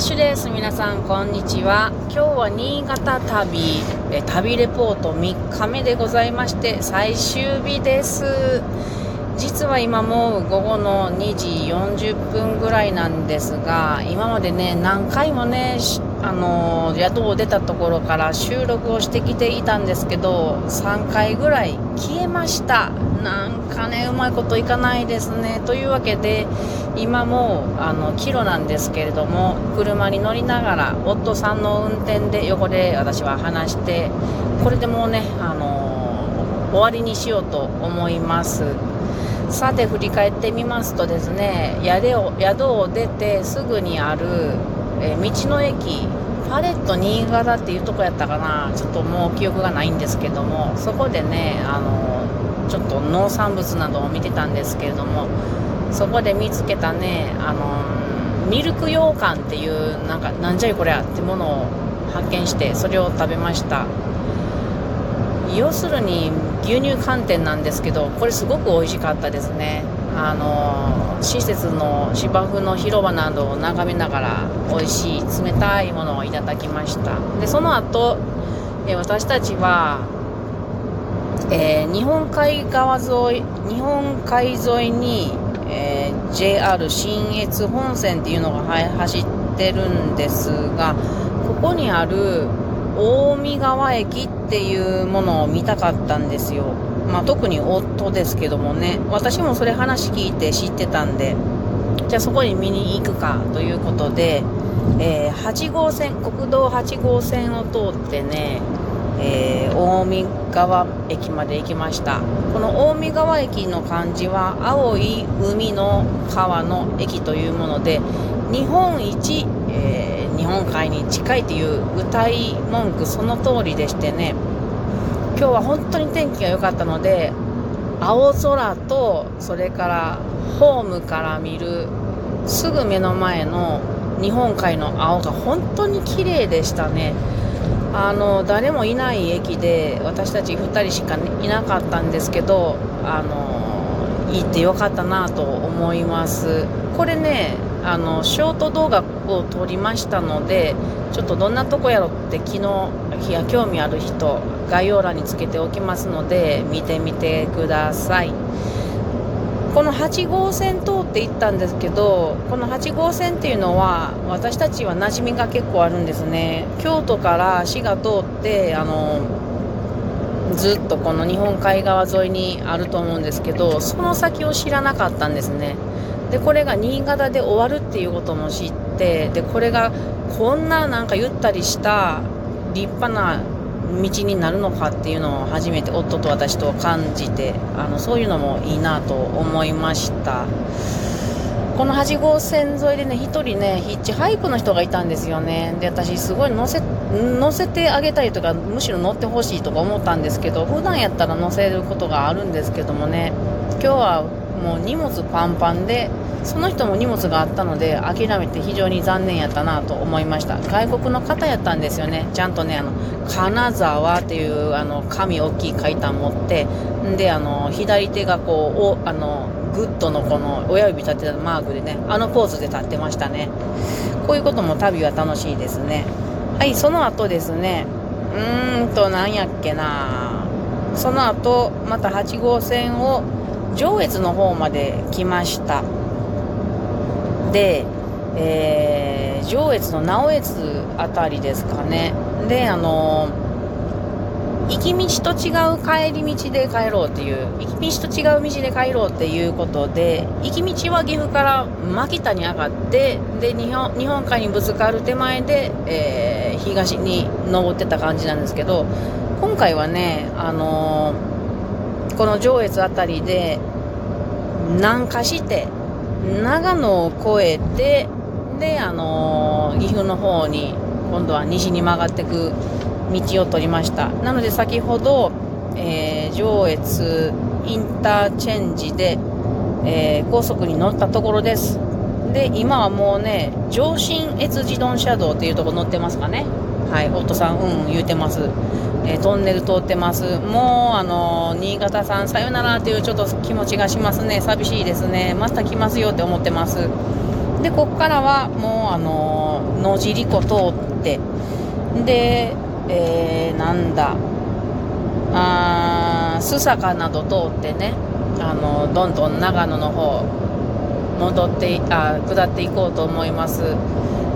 ッシュです。皆さんこんにちは。今日は新潟旅。え旅レポート3日目でございまして最終日です。実は今もう午後の2時40分ぐらいなんですが今までね何回もねあの宿を出たところから収録をしてきていたんですけど3回ぐらい消えました。なんかねうまいこといかないですね。というわけで今もあのキロなんですけれども車に乗りながら夫さんの運転で横で私は話してこれでもうねあの終わりにしようと思います。さて振り返ってみますとですね宿を宿を出てすぐにある、え道の駅パレット新潟っていうとこやったかな。ちょっともう記憶がないんですけどもそこでねあのちょっと農産物などを見てたんですけれどもそこで見つけたねあのミルク羊羹っていうなんかなんじゃいこりゃってものを発見してそれを食べました。要するに牛乳寒天なんですけどこれすごく美味しかったですね。あの施設の芝生の広場などを眺めながら美味しい冷たいものをいただきました。でその後、え私たちは、えー、日本海側沿い日本海沿いに、えー、JR 信越本線っていうのが走ってるんですがここにある川駅っていうものを見たかったんですよ。まあ、特に夫ですけどもね、私もそれ話聞いて知ってたんで、じゃあそこに見に行くかということで、えー、8号線、国道8号線を通ってね、えー、大見川駅まで行きました。この大見川駅の漢字は青い海の川の駅というもので日本一、えー日本海に近いという歌い文句その通りでしてね。今日は本当に天気が良かったので青空とそれからホームから見るすぐ目の前の日本海の青が本当に綺麗でしたね。あの誰もいない駅で私たち2人しか、いなかったんですけどあの行ってよかったなと思います。これねあのショート動画を撮りましたのでちょっとどんなとこやろって昨日いや興味ある人概要欄につけておきますので見てみてください。この8号線通って行ったんですけどこの8号線っていうのは私たちは馴染みが結構あるんですね。京都から滋賀通ってあのずっとこの日本海側沿いにあると思うんですけどその先を知らなかったんですね。でこれが新潟で終わるっていうことも知ってでこれがこんななんかゆったりした立派な道になるのかっていうのを初めて夫と私と感じてあのそういうのもいいなと思いました。この8号線沿いでね1人ねヒッチハイクの人がいたんですよね。で私すごい乗せ乗せてあげたりとかむしろ乗ってほしいとか思ったんですけど普段やったら乗せることがあるんですけどもね。今日はもう荷物パンパンでその人も荷物があったので諦めて非常に残念やったなと思いました。外国の方やったんですよね。ちゃんとねあの金沢っていうあの紙大きい看板持ってであの左手がこうおあのグッドのこの親指立てたマークでねあのポーズで立ってましたね。こういうことも旅は楽しいですね。はいその後ですね。うーんと何やっけな。その後また8号線を上越の方まで来ました。で、えー、上越の直江津あたりですかね。であの行き道と違う帰り道で帰ろうっていう行き道と違う道で帰ろうっていうことで行き道は岐阜から牧田に上がってで日本日本海にぶつかる手前で、えー、東に登ってた感じなんですけど今回はねあのーこの上越辺りで南下して長野を越えてであの岐阜の方に今度は西に曲がっていく道を取りました。なので先ほど、えー、上越インターチェンジで、えー、高速に乗ったところです。で今はもうね上信越自動車道っていうとこ乗ってますかね。はい夫さんうん言うてますえー、トンネル通ってます。もう、あの新潟さん、さよならというちょっと気持ちがしますね。寂しいですね。また来ますよって思ってます。でこっからはもうあの野尻湖通ってで、えー、なんだあ須坂など通ってねあのどんどん長野の方戻ってあ下っていこうと思います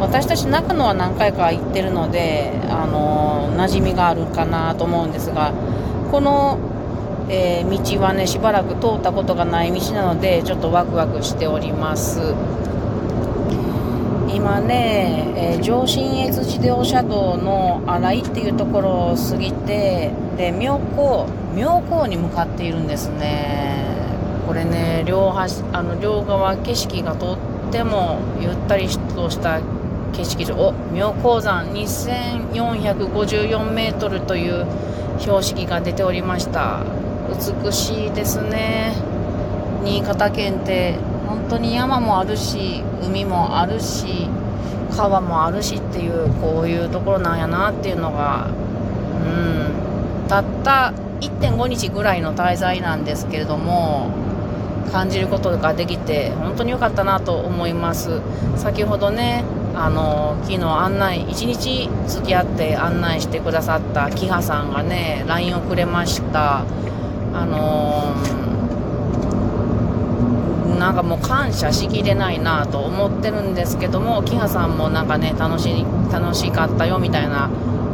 私たち長野は何回か行ってるのであの馴染みがあるかなと思うんですがこの、えー、道はねしばらく通ったことがない道なのでちょっとワクワクしております。今ね、えー、上信越自動車道の新井っていうところを過ぎてで妙高妙高に向かっているんですね。これね両端あの両側景色がとってもゆったりとした景色場妙高山2454メートルという標識が出ておりました。美しいですね。新潟県って本当に山もあるし海もあるし川もあるしっていうこういうところなんやなっていうのがうん。たった1.5日ぐらいの滞在なんですけれども感じることができて本当に良かったなと思います。先ほどねあの昨日案内1日付き合って案内してくださったキハさんがね LINE をくれました。あのー、なんかもう感謝しきれないなと思ってるんですけどもキハさんもなんかね楽し楽しかったよみたいな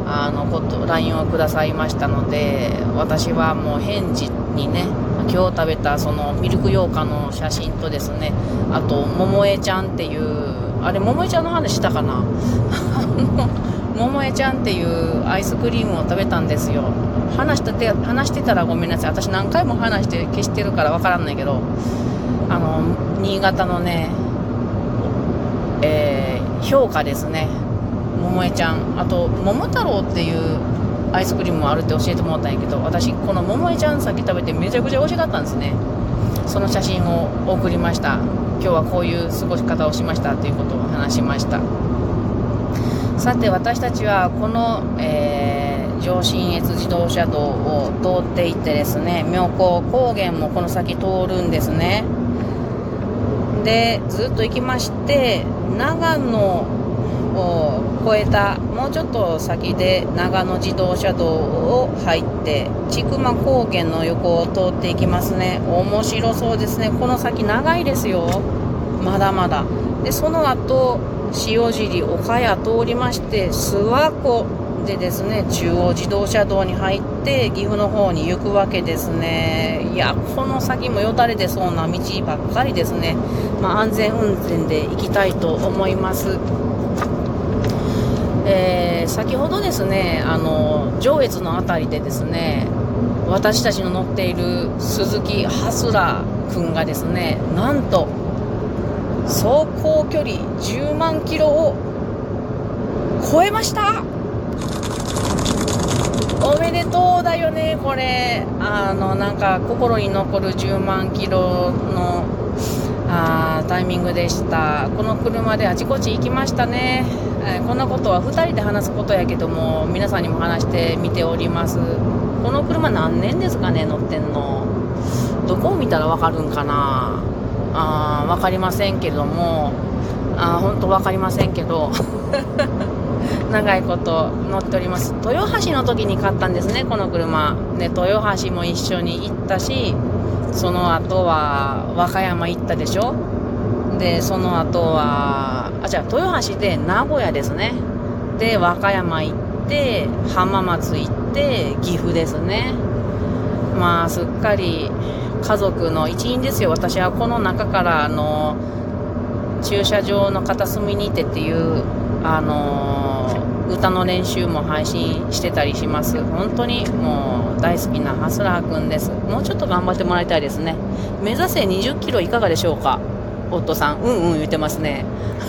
あのこと LINE をくださいましたので私はもう返事にね今日食べたそのミルク羊羹の写真とですねあと桃江ちゃんっていうあれ桃江ちゃんの話したかな？桃江ちゃんっていうアイスクリームを食べたんですよ。話してて話してたらごめんなさい。私何回も話して消してるからわからんないけどあの新潟のねえー、評価ですね。桃江ちゃん。あと桃太郎っていうアイスクリームもあるって教えてもらったんやけど私この桃江ちゃんさっき食べてめちゃくちゃ美味しかったんですね。その写真を送りました。今日はこういう過ごし方をしましたということを話しました。さて私たちはこの、えー、上信越自動車道を通っていってですね妙高高原もこの先通るんですね。でずっと行きまして長野を越えたもうちょっと先で長野自動車道を入って千曲高原の横を通っていきますね。面白そうですね。この先長いですよ。まだまだ。でその後塩尻岡谷通りまして諏訪湖でですね中央自動車道に入って岐阜の方に行くわけですね。いやこの先もよだれ出そうな道ばっかりですね、まあ、安全運転で行きたいと思います。えー、先ほどですねあの上越の辺りでですね私たちの乗っている鈴木ハスラー君がですねなんと走行距離10万キロを超えました。おめでとうだよねこれ。あのなんか心に残る10万キロのあタイミングでした。この車であちこち行きましたね。えー、こんなことは2人で話すことやけども皆さんにも話してみております。この車何年ですかね乗ってんの。どこを見たら分かるんかな。あ分かりませんけども。あ本当分かりませんけど。長いこと乗っております。豊橋の時に買ったんですねこの車。で豊橋も一緒に行ったしその後は和歌山行ったでしょ。でその後はあじゃあ豊橋で名古屋ですね。で和歌山行って浜松行って岐阜ですね。まあすっかり家族の一員ですよ。私はこの中からあの駐車場の片隅にいてっていうあの歌の練習も配信してたりします。本当にもう大好きなハスラーくんです。もうちょっと頑張ってもらいたいですね。目指せ20キロいかがでしょうか？夫さん、うんうん言ってますね。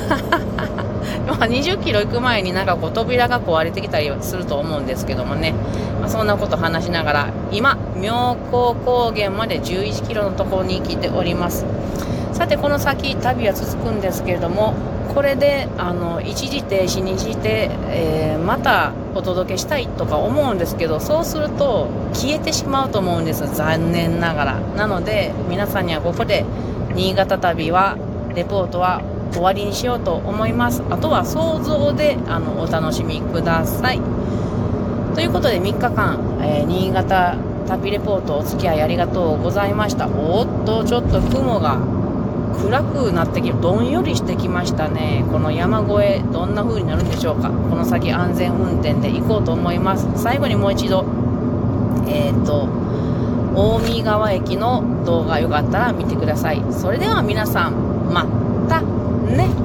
まあ20キロ行く前になんかこう扉が壊れてきたりすると思うんですけどもね、まあ、そんなこと話しながら、今、妙高高原まで11キロのところに来ております。さて、この先、旅は続くんですけれども、これであの一時停止にして、えー、またお届けしたいとか思うんですけどそうすると消えてしまうと思うんです残念ながらなので皆さんにはここで新潟旅はレポートは終わりにしようと思います。あとは想像であのお楽しみください。ということで3日間、えー、新潟旅レポートお付き合いありがとうございました。おっとちょっと雲が暗くなってきてどんよりしてきましたね。この山越えどんな風になるんでしょうか。この先安全運転で行こうと思います。最後にもう一度えっ、ー、と近江川駅の動画よかったら見てください。それでは皆さんまたね。